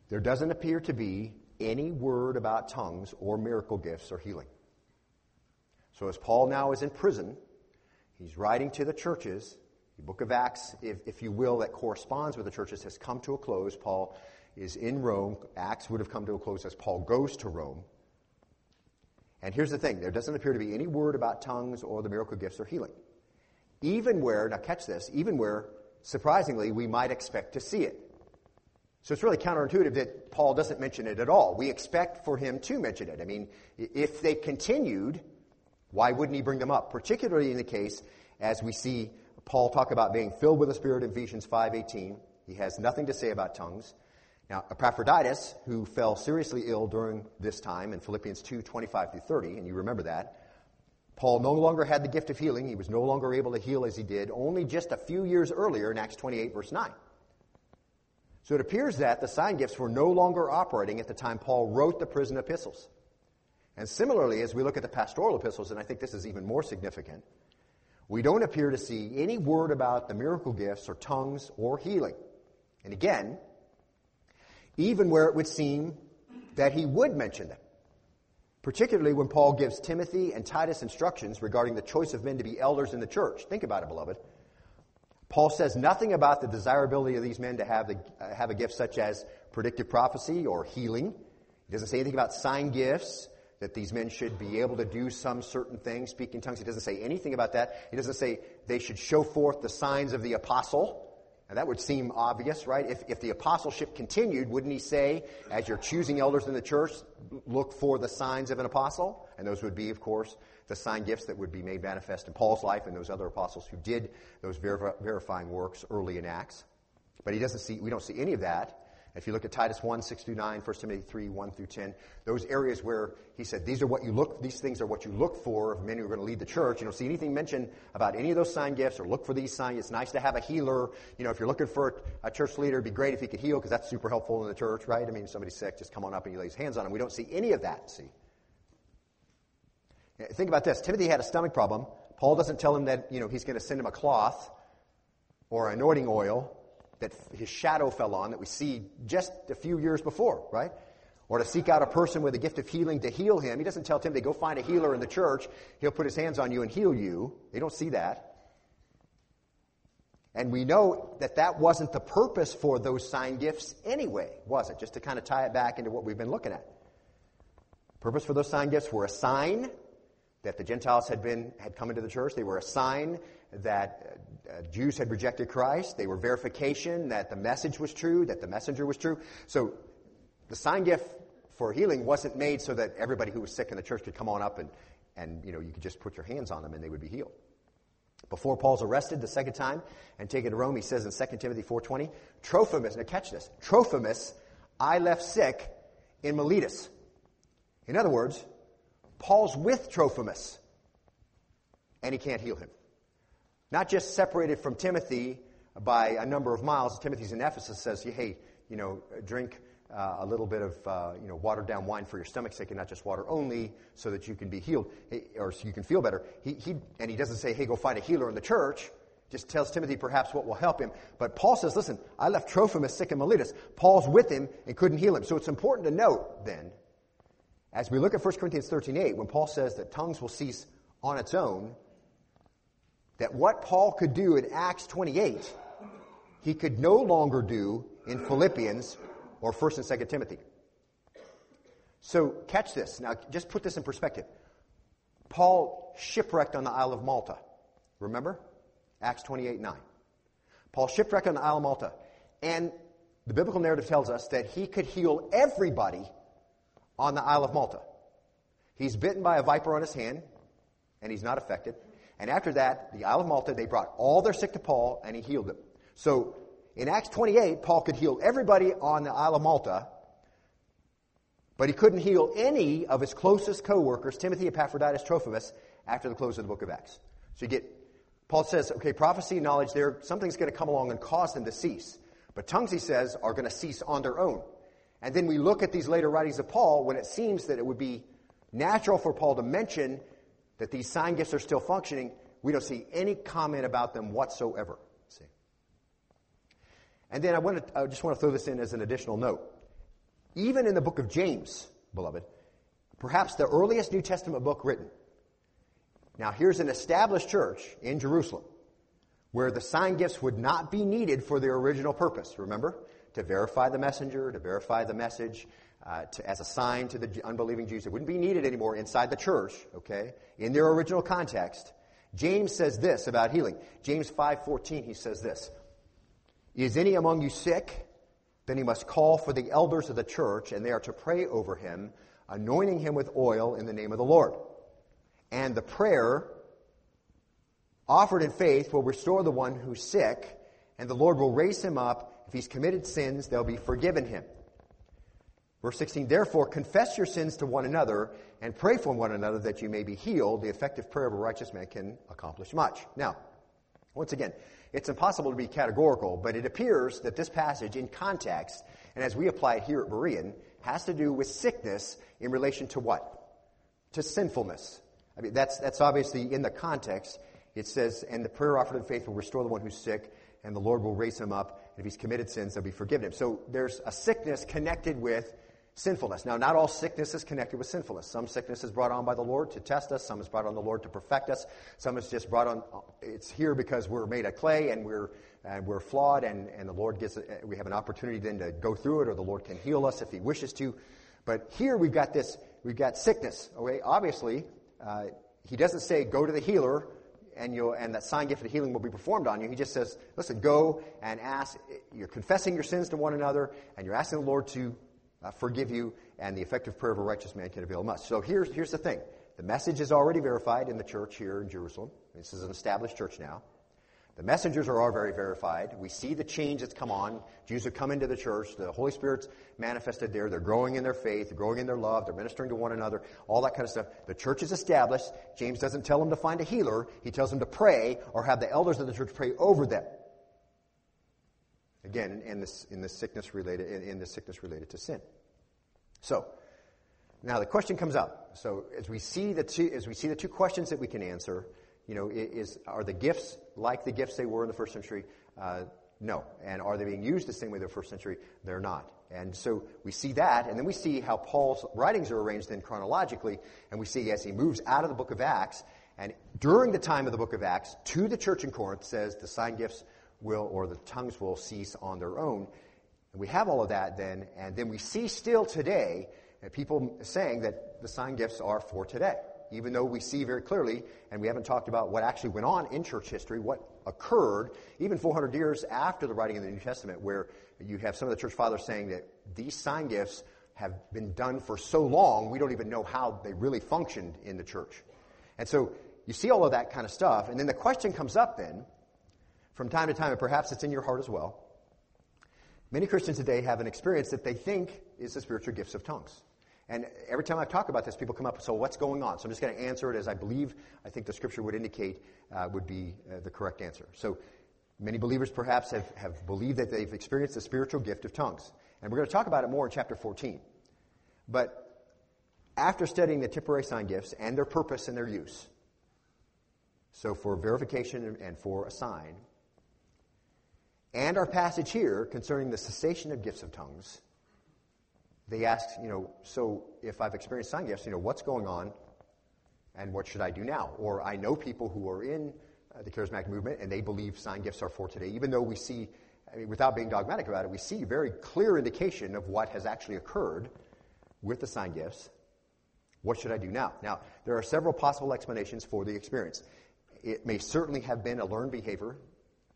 There doesn't appear to be any word about tongues or miracle gifts or healing. So as Paul now is in prison, he's writing to the churches. The book of Acts, if, if you will, that corresponds with the churches, has come to a close. Paul is in Rome. Acts would have come to a close as Paul goes to Rome. And here's the thing there doesn't appear to be any word about tongues or the miracle gifts or healing. Even where, now catch this, even where, surprisingly, we might expect to see it. So it's really counterintuitive that Paul doesn't mention it at all. We expect for him to mention it. I mean, if they continued, why wouldn't he bring them up? Particularly in the case as we see Paul talk about being filled with the Spirit in Ephesians 5.18. He has nothing to say about tongues. Now, Epaphroditus, who fell seriously ill during this time in Philippians 2, 25 through 30, and you remember that, Paul no longer had the gift of healing. He was no longer able to heal as he did only just a few years earlier in Acts 28, verse 9. So it appears that the sign gifts were no longer operating at the time Paul wrote the prison epistles. And similarly, as we look at the pastoral epistles, and I think this is even more significant, we don't appear to see any word about the miracle gifts or tongues or healing. And again, even where it would seem that he would mention them. Particularly when Paul gives Timothy and Titus instructions regarding the choice of men to be elders in the church. Think about it, beloved. Paul says nothing about the desirability of these men to have, the, uh, have a gift such as predictive prophecy or healing. He doesn't say anything about sign gifts, that these men should be able to do some certain things, speak in tongues. He doesn't say anything about that. He doesn't say they should show forth the signs of the apostle. And that would seem obvious, right? If, if the apostleship continued, wouldn't he say, as you're choosing elders in the church, look for the signs of an apostle? And those would be, of course, the sign gifts that would be made manifest in Paul's life and those other apostles who did those verifying works early in Acts. But he doesn't see, we don't see any of that. If you look at Titus 1, 6 through 9, 1 Timothy 3, 1 through 10, those areas where he said, these are what you look, these things are what you look for of men who are going to lead the church. You don't see anything mentioned about any of those sign gifts or look for these signs. It's nice to have a healer. You know, if you're looking for a church leader, it'd be great if he could heal because that's super helpful in the church, right? I mean, somebody's sick, just come on up and he lays hands on him. We don't see any of that, see. Think about this. Timothy had a stomach problem. Paul doesn't tell him that, you know, he's going to send him a cloth or anointing oil that his shadow fell on that we see just a few years before, right? Or to seek out a person with a gift of healing to heal him. He doesn't tell Timothy, go find a healer in the church. He'll put his hands on you and heal you. They don't see that. And we know that that wasn't the purpose for those sign gifts anyway, was it? Just to kind of tie it back into what we've been looking at. Purpose for those sign gifts were a sign that the Gentiles had been had come into the church. They were a sign that uh, Jews had rejected Christ. They were verification that the message was true, that the messenger was true. So the sign gift for healing wasn't made so that everybody who was sick in the church could come on up and, and you know you could just put your hands on them and they would be healed. Before Paul's arrested the second time and taken to Rome, he says in 2 Timothy 4.20, Trophimus, now catch this, Trophimus I left sick in Miletus. In other words, Paul's with Trophimus, and he can't heal him. Not just separated from Timothy by a number of miles. Timothy's in Ephesus says, hey, you know, drink uh, a little bit of, uh, you know, watered down wine for your stomach's sake and not just water only so that you can be healed or so you can feel better. He, he, and he doesn't say, hey, go find a healer in the church. Just tells Timothy perhaps what will help him. But Paul says, listen, I left Trophimus sick in Miletus. Paul's with him and couldn't heal him. So it's important to note then as we look at 1 Corinthians 13:8, when Paul says that tongues will cease on its own, that what Paul could do in Acts 28, he could no longer do in Philippians or 1st and 2nd Timothy. So catch this. Now just put this in perspective. Paul shipwrecked on the Isle of Malta. Remember? Acts 28 9. Paul shipwrecked on the Isle of Malta. And the biblical narrative tells us that he could heal everybody on the Isle of Malta. He's bitten by a viper on his hand, and he's not affected. And after that, the Isle of Malta, they brought all their sick to Paul, and he healed them. So in Acts 28, Paul could heal everybody on the Isle of Malta, but he couldn't heal any of his closest co-workers, Timothy, Epaphroditus, Trophimus, after the close of the book of Acts. So you get, Paul says, okay, prophecy, knowledge, there, something's going to come along and cause them to cease. But tongues, he says, are going to cease on their own. And then we look at these later writings of Paul when it seems that it would be natural for Paul to mention that these sign gifts are still functioning. We don't see any comment about them whatsoever. See? And then I, want to, I just want to throw this in as an additional note. Even in the book of James, beloved, perhaps the earliest New Testament book written. Now, here's an established church in Jerusalem where the sign gifts would not be needed for their original purpose, remember? To verify the messenger, to verify the message, uh, to, as a sign to the unbelieving Jews. It wouldn't be needed anymore inside the church, okay, in their original context. James says this about healing. James 5:14 he says this. Is any among you sick? Then he must call for the elders of the church and they are to pray over him, anointing him with oil in the name of the Lord. And the prayer offered in faith will restore the one who's sick, and the Lord will raise him up. If he's committed sins, they'll be forgiven him. Verse 16, therefore confess your sins to one another and pray for one another that you may be healed. The effective prayer of a righteous man can accomplish much. Now, once again, it's impossible to be categorical, but it appears that this passage in context, and as we apply it here at Berean, has to do with sickness in relation to what? To sinfulness. I mean, that's, that's obviously in the context. It says, and the prayer offered in faith will restore the one who's sick, and the Lord will raise him up. If he's committed sins, they'll be forgiven him. So there's a sickness connected with sinfulness. Now, not all sickness is connected with sinfulness. Some sickness is brought on by the Lord to test us. Some is brought on the Lord to perfect us. Some is just brought on, it's here because we're made of clay and we're, and we're flawed and, and the Lord gets, we have an opportunity then to go through it or the Lord can heal us if he wishes to. But here we've got this, we've got sickness. Okay, obviously, uh, he doesn't say go to the healer and you and that sign gift of healing will be performed on you. He just says, listen, go and ask. You're confessing your sins to one another, and you're asking the Lord to uh, forgive you, and the effective prayer of a righteous man can avail much. So here's, here's the thing. The message is already verified in the church here in Jerusalem. This is an established church now. The messengers are all very verified. We see the change that's come on. Jews have come into the church. The Holy Spirit's manifested there. They're growing in their faith. They're growing in their love. They're ministering to one another. All that kind of stuff. The church is established. James doesn't tell them to find a healer. He tells them to pray or have the elders of the church pray over them. Again, in this, in sickness related, in, in sickness related to sin. So, now the question comes up. So as we see the two, as we see the two questions that we can answer, you know, is, are the gifts like the gifts they were in the first century? Uh, no. And are they being used the same way the first century? They're not. And so we see that, and then we see how Paul's writings are arranged then chronologically, and we see as he moves out of the book of Acts, and during the time of the book of Acts, to the church in Corinth says the sign gifts will, or the tongues will cease on their own. And we have all of that then, and then we see still today people saying that the sign gifts are for today even though we see very clearly, and we haven't talked about what actually went on in church history, what occurred even 400 years after the writing of the New Testament, where you have some of the church fathers saying that these sign gifts have been done for so long, we don't even know how they really functioned in the church. And so you see all of that kind of stuff, and then the question comes up then, from time to time, and perhaps it's in your heart as well. Many Christians today have an experience that they think is the spiritual gifts of tongues. And every time I talk about this, people come up, so what's going on? So I'm just going to answer it as I believe, I think the scripture would indicate uh, would be uh, the correct answer. So many believers perhaps have, have believed that they've experienced the spiritual gift of tongues. And we're going to talk about it more in chapter 14. But after studying the temporary sign gifts and their purpose and their use, so for verification and for a sign, and our passage here concerning the cessation of gifts of tongues, they ask, you know, so if I've experienced sign gifts, you know, what's going on and what should I do now? Or I know people who are in uh, the charismatic movement, and they believe sign gifts are for today, even though we see, I mean, without being dogmatic about it, we see very clear indication of what has actually occurred with the sign gifts. What should I do now? Now, there are several possible explanations for the experience. It may certainly have been a learned behavior,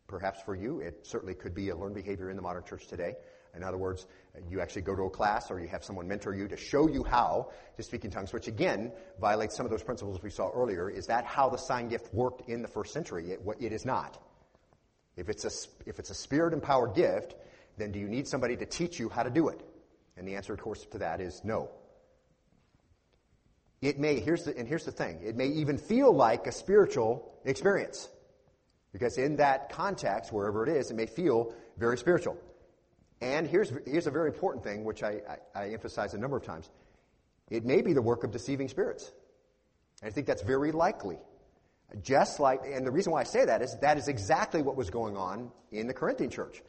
perhaps for you. It certainly could be a learned behavior in the modern church today. In other words, you actually go to a class or you have someone mentor you to show you how to speak in tongues, which again violates some of those principles we saw earlier. Is that how the sign gift worked in the first century? It, it is not. If it's a, if it's a spirit empowered gift, then do you need somebody to teach you how to do it? And the answer, of course, to that is no. It may, here's the, and here's the thing, it may even feel like a spiritual experience. Because in that context, wherever it is, it may feel very spiritual. And here's, here's a very important thing, which I, I, I emphasize a number of times. It may be the work of deceiving spirits. I think that's very likely. Just like, and the reason why I say that is that is exactly what was going on in the Corinthian church.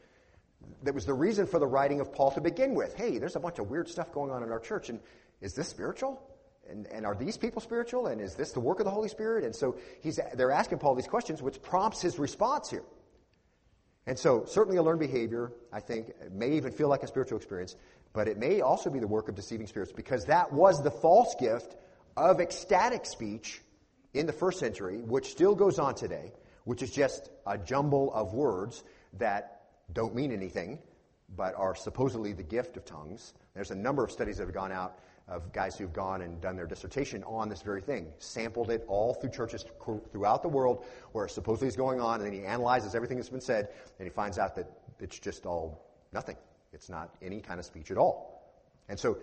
That was the reason for the writing of Paul to begin with. Hey, there's a bunch of weird stuff going on in our church, and is this spiritual? And, and are these people spiritual? And is this the work of the Holy Spirit? And so he's, they're asking Paul these questions, which prompts his response here. And so, certainly a learned behavior, I think, may even feel like a spiritual experience, but it may also be the work of deceiving spirits because that was the false gift of ecstatic speech in the first century, which still goes on today, which is just a jumble of words that don't mean anything, but are supposedly the gift of tongues. There's a number of studies that have gone out of guys who've gone and done their dissertation on this very thing, sampled it all through churches throughout the world where supposedly is going on, and then he analyzes everything that's been said, and he finds out that it's just all nothing. It's not any kind of speech at all. And so,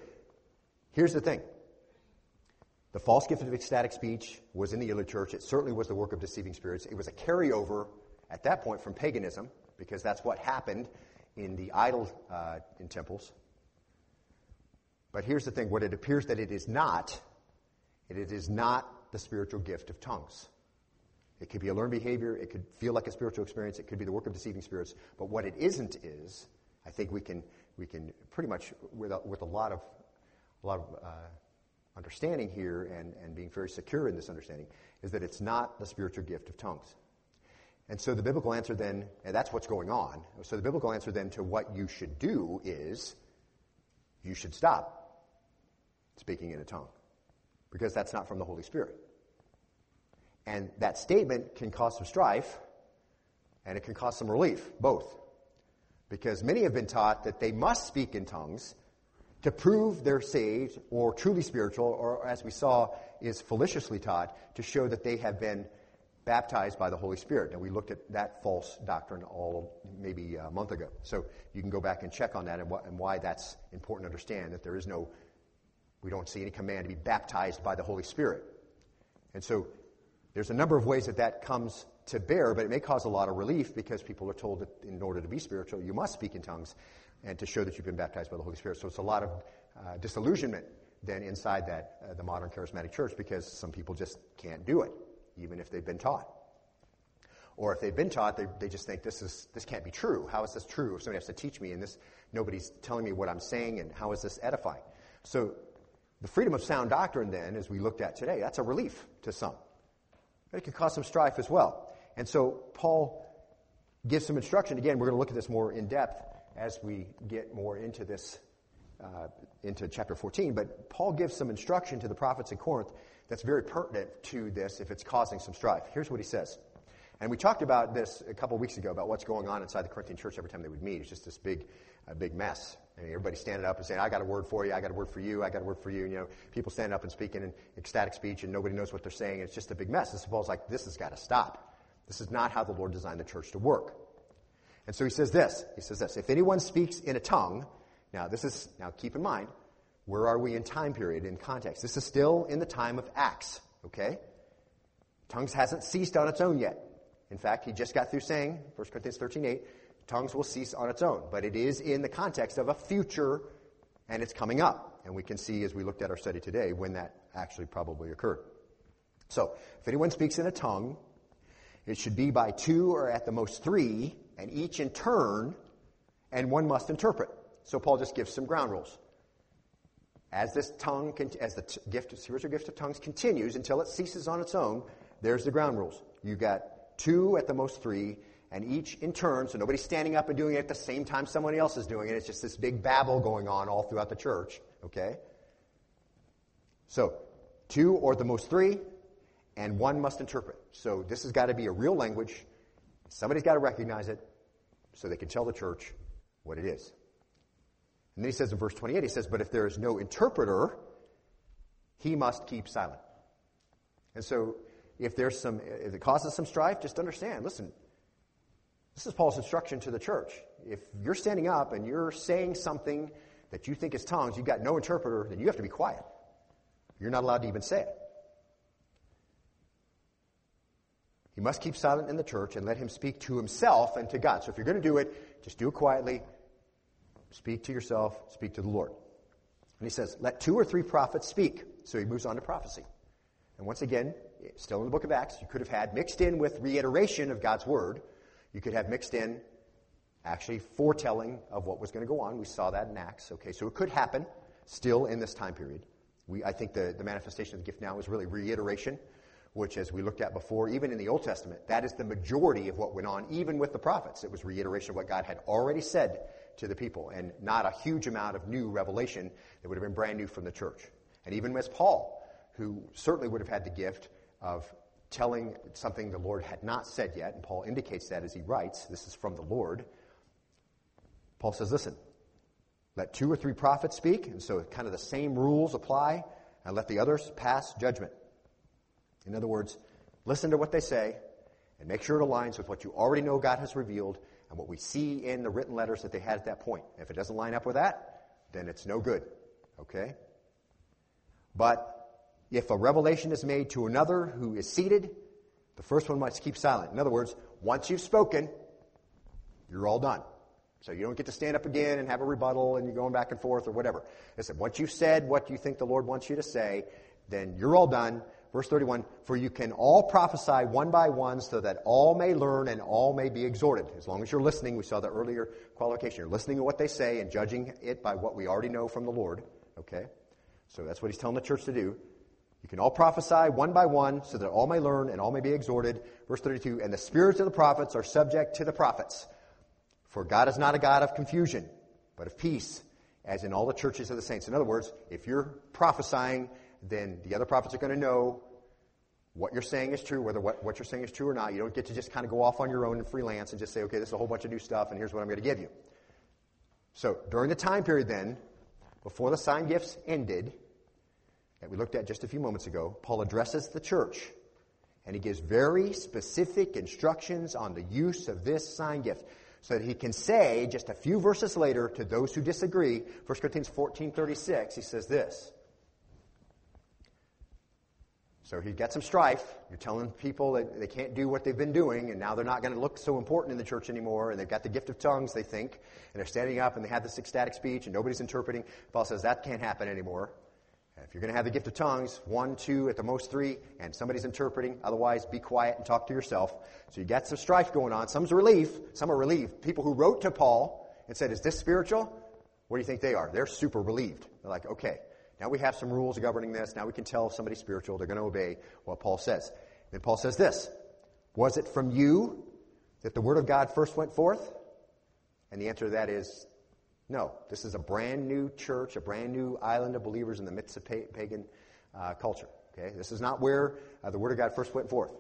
here's the thing. The false gift of ecstatic speech was in the early church. It certainly was the work of deceiving spirits. It was a carryover at that point from paganism, because that's what happened in the idol uh, in temples. But here's the thing what it appears that it is not, it is not the spiritual gift of tongues. It could be a learned behavior, it could feel like a spiritual experience, it could be the work of deceiving spirits. But what it isn't is, I think we can, we can pretty much, with a, with a lot of, a lot of uh, understanding here and, and being very secure in this understanding, is that it's not the spiritual gift of tongues. And so the biblical answer then, and that's what's going on. So the biblical answer then to what you should do is you should stop speaking in a tongue because that's not from the Holy Spirit. And that statement can cause some strife and it can cause some relief, both. Because many have been taught that they must speak in tongues to prove they're saved or truly spiritual, or as we saw, is fallaciously taught to show that they have been baptized by the Holy Spirit. And we looked at that false doctrine all maybe a month ago. So you can go back and check on that and, and why that's important to understand that there is no we don't see any command to be baptized by the Holy Spirit. And so there's a number of ways that that comes to bear, but it may cause a lot of relief because people are told that in order to be spiritual, you must speak in tongues and to show that you've been baptized by the Holy Spirit. So it's a lot of uh, disillusionment then inside that, uh, the modern charismatic church because some people just can't do it, even if they've been taught. Or if they've been taught, they, they just think this is this can't be true. How is this true? If somebody has to teach me and this nobody's telling me what I'm saying and how is this edifying? So the freedom of sound doctrine, then, as we looked at today, that's a relief to some. But it can cause some strife as well. And so Paul gives some instruction. Again, we're going to look at this more in depth as we get more into this, uh, into chapter 14. But Paul gives some instruction to the prophets in Corinth that's very pertinent to this if it's causing some strife. Here's what he says. And we talked about this a couple weeks ago about what's going on inside the Corinthian church every time they would meet. It's just this big, uh, big mess. Mean, everybody standing up and saying, I got a word for you, I got a word for you, I got a word for you. And, you know, people standing up and speaking in ecstatic speech and nobody knows what they're saying. It's just a big mess. It's almost like this has got to stop. This is not how the Lord designed the church to work. And so he says this. He says this. If anyone speaks in a tongue, now this is, now keep in mind, where are we in time period, in context? This is still in the time of Acts, okay? Tongues hasn't ceased on its own yet. In fact, he just got through saying, 1 Corinthians 13, 8, tongues will cease on its own. But it is in the context of a future, and it's coming up. And we can see as we looked at our study today when that actually probably occurred. So, if anyone speaks in a tongue, it should be by two or at the most three, and each in turn, and one must interpret. So Paul just gives some ground rules. As this tongue, as the gift, spiritual gift of tongues continues until it ceases on its own, there's the ground rules. You got two at the most three, and each in turn, so nobody's standing up and doing it at the same time somebody else is doing it. It's just this big babble going on all throughout the church, okay? So, two or the most three, and one must interpret. So this has got to be a real language. Somebody's got to recognize it so they can tell the church what it is. And then he says in verse 28, he says, But if there is no interpreter, he must keep silent. And so if there's some, if it causes some strife, just understand, listen, this is Paul's instruction to the church. If you're standing up and you're saying something that you think is tongues, you've got no interpreter, then you have to be quiet. You're not allowed to even say it. He must keep silent in the church and let him speak to himself and to God. So if you're going to do it, just do it quietly. Speak to yourself, speak to the Lord. And he says, let two or three prophets speak. So he moves on to prophecy. And once again, still in the book of Acts, you could have had mixed in with reiteration of God's word. You could have mixed in actually foretelling of what was going to go on. We saw that in Acts. Okay, so it could happen still in this time period. We, I think the, the manifestation of the gift now is really reiteration, which, as we looked at before, even in the Old Testament, that is the majority of what went on, even with the prophets. It was reiteration of what God had already said to the people, and not a huge amount of new revelation that would have been brand new from the church. And even as Paul, who certainly would have had the gift of telling something the Lord had not said yet, and Paul indicates that as he writes, this is from the Lord. Paul says, listen, let two or three prophets speak, and so kind of the same rules apply, and let the others pass judgment. In other words, listen to what they say, and make sure it aligns with what you already know God has revealed and what we see in the written letters that they had at that point. If it doesn't line up with that, then it's no good. Okay? But if a revelation is made to another who is seated, the first one must keep silent. In other words, once you've spoken, you're all done. So you don't get to stand up again and have a rebuttal and you're going back and forth or whatever. Listen, once you've said what you think the Lord wants you to say, then you're all done. Verse 31, for you can all prophesy one by one so that all may learn and all may be exhorted. As long as you're listening, we saw the earlier qualification. You're listening to what they say and judging it by what we already know from the Lord. Okay? So that's what he's telling the church to do. You can all prophesy one by one so that all may learn and all may be exhorted. Verse 32, and the spirits of the prophets are subject to the prophets. For God is not a God of confusion, but of peace, as in all the churches of the saints. In other words, if you're prophesying, then the other prophets are going to know what you're saying is true, whether what, what you're saying is true or not. You don't get to just kind of go off on your own and freelance and just say, okay, this is a whole bunch of new stuff, and here's what I'm going to give you. So during the time period then, before the sign gifts ended, that we looked at just a few moments ago, Paul addresses the church and he gives very specific instructions on the use of this sign gift so that he can say just a few verses later to those who disagree 1 corinthians 14.36 he says this. So he got some strife. You're telling people that they can't do what they've been doing and now they're not going to look so important in the church anymore and they've got the gift of tongues they think and they're standing up and they have this ecstatic speech and nobody's interpreting. Paul says that can't happen anymore if you're going to have the gift of tongues, one, two, at the most three, and somebody's interpreting, otherwise be quiet and talk to yourself. So you got some strife going on. Some's relief, some are relieved. People who wrote to Paul and said, Is this spiritual? What do you think they are? They're super relieved. They're like, okay, now we have some rules governing this. Now we can tell if somebody's spiritual. They're going to obey what Paul says. Then Paul says this Was it from you that the word of God first went forth? And the answer to that is no, this is a brand new church, a brand new island of believers in the midst of pagan uh, culture. Okay, this is not where uh, the Word of God first went forth.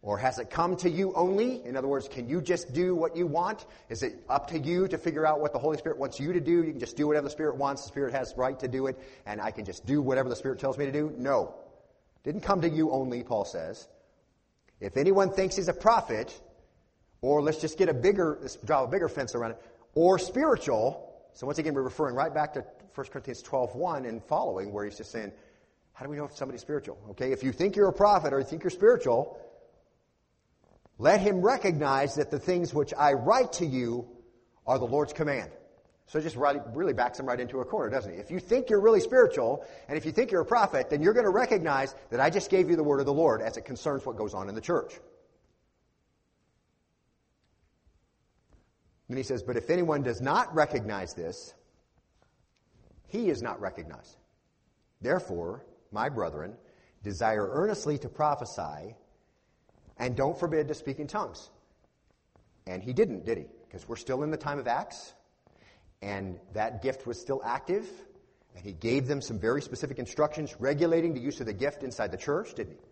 Or has it come to you only? In other words, can you just do what you want? Is it up to you to figure out what the Holy Spirit wants you to do? You can just do whatever the Spirit wants. The Spirit has right to do it, and I can just do whatever the Spirit tells me to do? No. Didn't come to you only, Paul says. If anyone thinks he's a prophet, or let's just get a bigger, draw a bigger fence around it, or spiritual, so once again, we're referring right back to 1 Corinthians 12, 1 and following, where he's just saying, how do we know if somebody's spiritual? Okay, if you think you're a prophet or you think you're spiritual, let him recognize that the things which I write to you are the Lord's command. So it just really backs him right into a corner, doesn't he? If you think you're really spiritual, and if you think you're a prophet, then you're going to recognize that I just gave you the word of the Lord as it concerns what goes on in the church. And he says, But if anyone does not recognize this, he is not recognized. Therefore, my brethren, desire earnestly to prophesy, And don't forbid to speak in tongues. And he didn't, did he? Because we're still in the time of Acts, and that gift was still active, and he gave them some very specific instructions regulating the use of the gift inside the church, didn't he?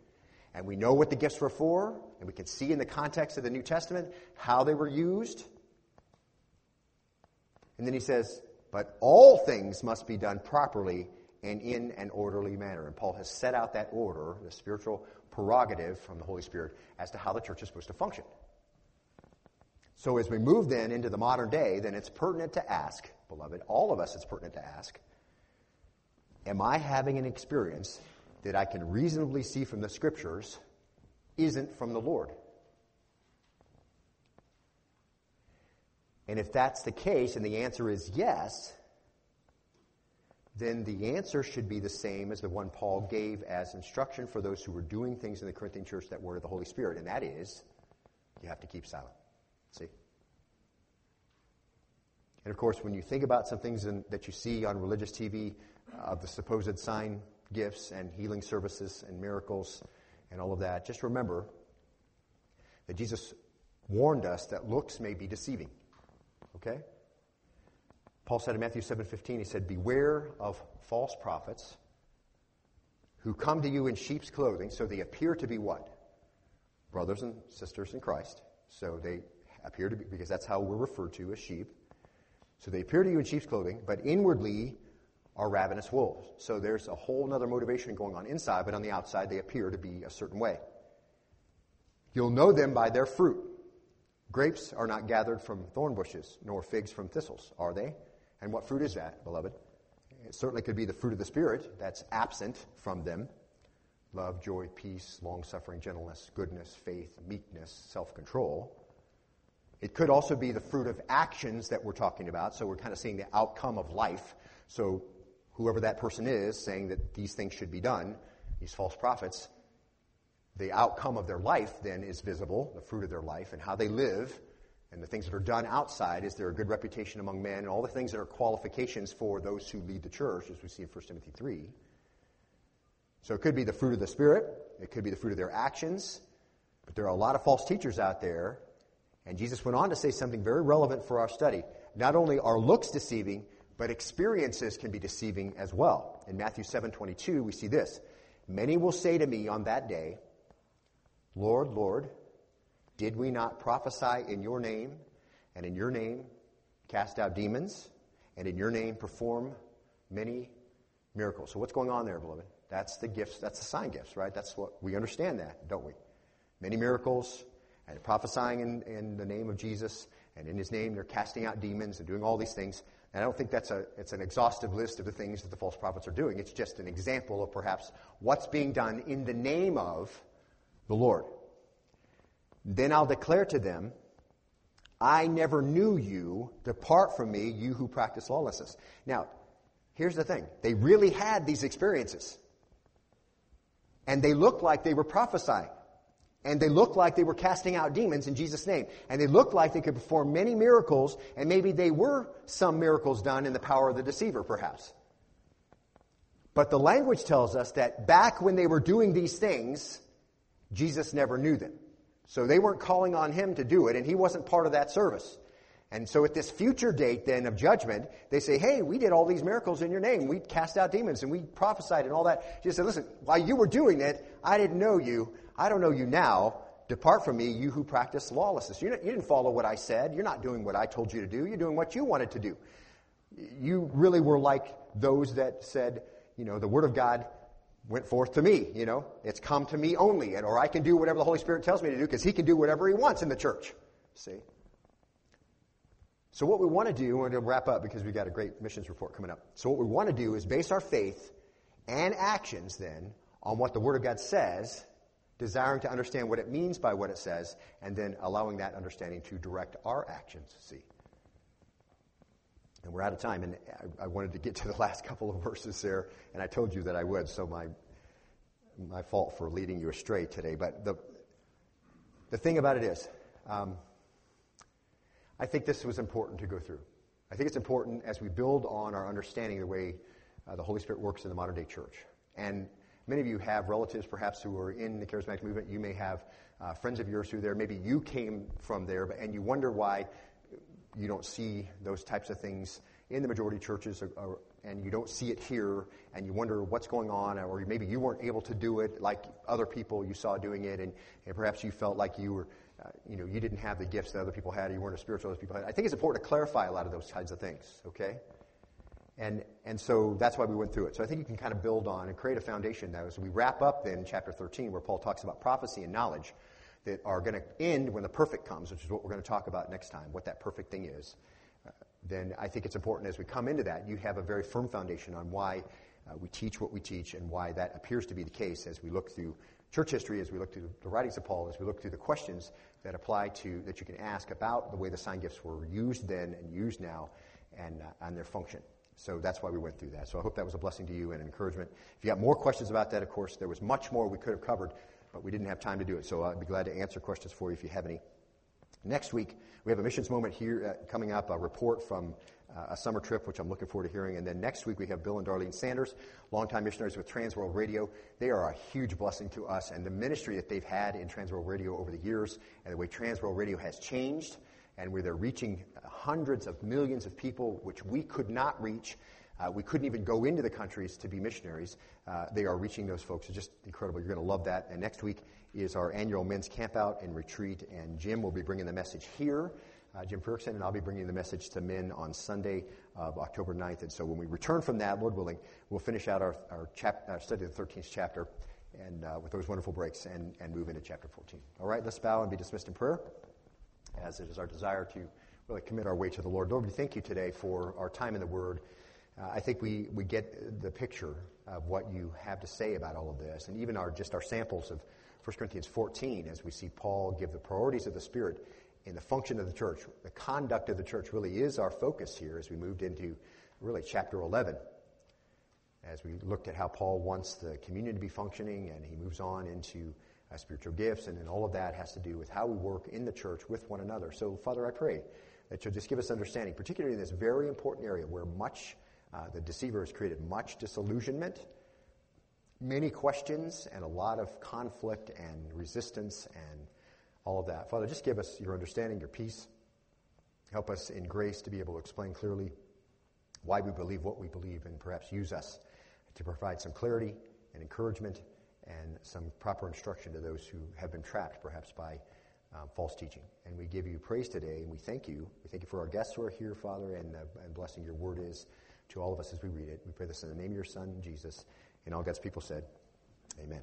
And we know what the gifts were for, and we can see in the context of the New Testament how they were used. And then he says, but all things must be done properly and in an orderly manner. And Paul has set out that order, the spiritual prerogative from the Holy Spirit, as to how the church is supposed to function. So as we move then into the modern day, then it's pertinent to ask, beloved, all of us it's pertinent to ask, am I having an experience that I can reasonably see from the scriptures isn't from the Lord? And if that's the case, and the answer is yes, then the answer should be the same as the one Paul gave as instruction for those who were doing things in the Corinthian church that were of the Holy Spirit, and that is, you have to keep silent. See? And of course, when you think about some things in, that you see on religious TV uh, of the supposed sign gifts and healing services and miracles and all of that, just remember that Jesus warned us that looks may be deceiving. Okay? Paul said in Matthew 7:15, he said, "Beware of false prophets who come to you in sheep's clothing, so they appear to be what? Brothers and sisters in Christ. So they appear to be because that's how we're referred to as sheep. So they appear to you in sheep's clothing, but inwardly are ravenous wolves. So there's a whole other motivation going on inside, but on the outside they appear to be a certain way. You'll know them by their fruit. Grapes are not gathered from thorn bushes, nor figs from thistles, are they? And what fruit is that, beloved? It certainly could be the fruit of the Spirit that's absent from them love, joy, peace, long suffering, gentleness, goodness, faith, meekness, self control. It could also be the fruit of actions that we're talking about. So we're kind of seeing the outcome of life. So whoever that person is saying that these things should be done, these false prophets, the outcome of their life then is visible, the fruit of their life, and how they live and the things that are done outside, is there a good reputation among men, and all the things that are qualifications for those who lead the church, as we see in 1 Timothy 3. So it could be the fruit of the Spirit, it could be the fruit of their actions, but there are a lot of false teachers out there, and Jesus went on to say something very relevant for our study. Not only are looks deceiving, but experiences can be deceiving as well. In Matthew 7:22, we see this: Many will say to me on that day, Lord, Lord, did we not prophesy in your name, and in your name cast out demons, and in your name perform many miracles? So, what's going on there, beloved? That's the gifts, that's the sign gifts, right? That's what we understand that, don't we? Many miracles, and prophesying in, in the name of Jesus, and in his name they're casting out demons and doing all these things. And I don't think that's a, it's an exhaustive list of the things that the false prophets are doing. It's just an example of perhaps what's being done in the name of the Lord. Then I'll declare to them, I never knew you. Depart from me, you who practice lawlessness. Now, here's the thing. They really had these experiences. And they looked like they were prophesying. And they looked like they were casting out demons in Jesus' name. And they looked like they could perform many miracles, and maybe they were some miracles done in the power of the deceiver, perhaps. But the language tells us that back when they were doing these things, Jesus never knew them. So they weren't calling on him to do it, and he wasn't part of that service. And so at this future date then of judgment, they say, hey, we did all these miracles in your name. We cast out demons and we prophesied and all that. Jesus said, listen, while you were doing it, I didn't know you. I don't know you now. Depart from me, you who practice lawlessness. You didn't follow what I said. You're not doing what I told you to do. You're doing what you wanted to do. You really were like those that said, you know, the word of God went forth to me, you know. It's come to me only, and or I can do whatever the Holy Spirit tells me to do because he can do whatever he wants in the church. See? So what we want to do, we're going to wrap up because we've got a great missions report coming up. So what we want to do is base our faith and actions then on what the Word of God says, desiring to understand what it means by what it says, and then allowing that understanding to direct our actions. See? And we're out of time, and I, I, wanted to get to the last couple of verses there, and I told you that I would, so my, my fault for leading you astray today. But the, the thing about it is, um, I think this was important to go through. I think it's important as we build on our understanding of the way uh, the Holy Spirit works in the modern day church. And many of you have relatives perhaps who are in the charismatic movement. You may have uh, friends of yours who are there. Maybe you came from there, but, and you wonder why you don't see those types of things in the majority churches or, and you don't see it here and you wonder what's going on or maybe you weren't able to do it like other people you saw doing it and, and perhaps you felt like you were uh, you know you didn't have the gifts that other people had or you weren't as spiritual as people had. I think it's important to clarify a lot of those kinds of things okay? And and so that's why we went through it. So i think you can kind of build on and create a foundation now as we wrap up then chapter 13 where paul talks about prophecy and knowledge that are going to end when the perfect comes which is what we're going to talk about next time what that perfect thing is then I think it's important as we come into that, you have a very firm foundation on why uh, we teach what we teach and why that appears to be the case as we look through church history, as we look through the writings of Paul, as we look through the questions that apply to, that you can ask about the way the sign gifts were used then and used now and, uh, and their function. So that's why we went through that. So I hope that was a blessing to you and an encouragement. If you got more questions about that, of course, there was much more we could have covered, but we didn't have time to do it. So I'd be glad to answer questions for you if you have any. Next week, we have a missions moment here uh, coming up, a report from uh, a summer trip, which I'm looking forward to hearing. And then next week, we have Bill and Darlene Sanders, longtime missionaries with Transworld Radio. They are a huge blessing to us, and the ministry that they've had in Transworld Radio over the years, and the way Transworld Radio has changed, and where they're reaching hundreds of millions of people, which we could not reach. Uh, we couldn't even go into the countries to be missionaries. Uh, they are reaching those folks. It's just incredible. You're going to love that. And next week is our annual men's campout and retreat, and Jim will be bringing the message here. Uh, Jim Ferguson, and I'll be bringing the message to men on Sunday of October 9th. And so when we return from that, Lord willing, we'll finish out our, our, chap- our study of the 13th chapter and uh, with those wonderful breaks and, and move into chapter 14. All right, let's bow and be dismissed in prayer, as it is our desire to really commit our way to the Lord. Lord, we thank you today for our time in the Word. Uh, I think we, we get the picture of what you have to say about all of this, and even our just our samples of 1 Corinthians 14, as we see Paul give the priorities of the Spirit in the function of the church. The conduct of the church really is our focus here as we moved into really chapter 11. As we looked at how Paul wants the communion to be functioning, and he moves on into uh, spiritual gifts, and then all of that has to do with how we work in the church with one another. So, Father, I pray that you'll just give us understanding, particularly in this very important area where much, uh, the deceiver has created much disillusionment many questions and a lot of conflict and resistance and all of that. Father, just give us your understanding, your peace. Help us in grace to be able to explain clearly why we believe what we believe and perhaps use us to provide some clarity and encouragement and some proper instruction to those who have been trapped perhaps by um, false teaching. And we give you praise today and we thank you. We thank you for our guests who are here, Father, and, uh, and blessing your word is to all of us as we read it. We pray this in the name of your Son, Jesus. And all God's people said, Amen.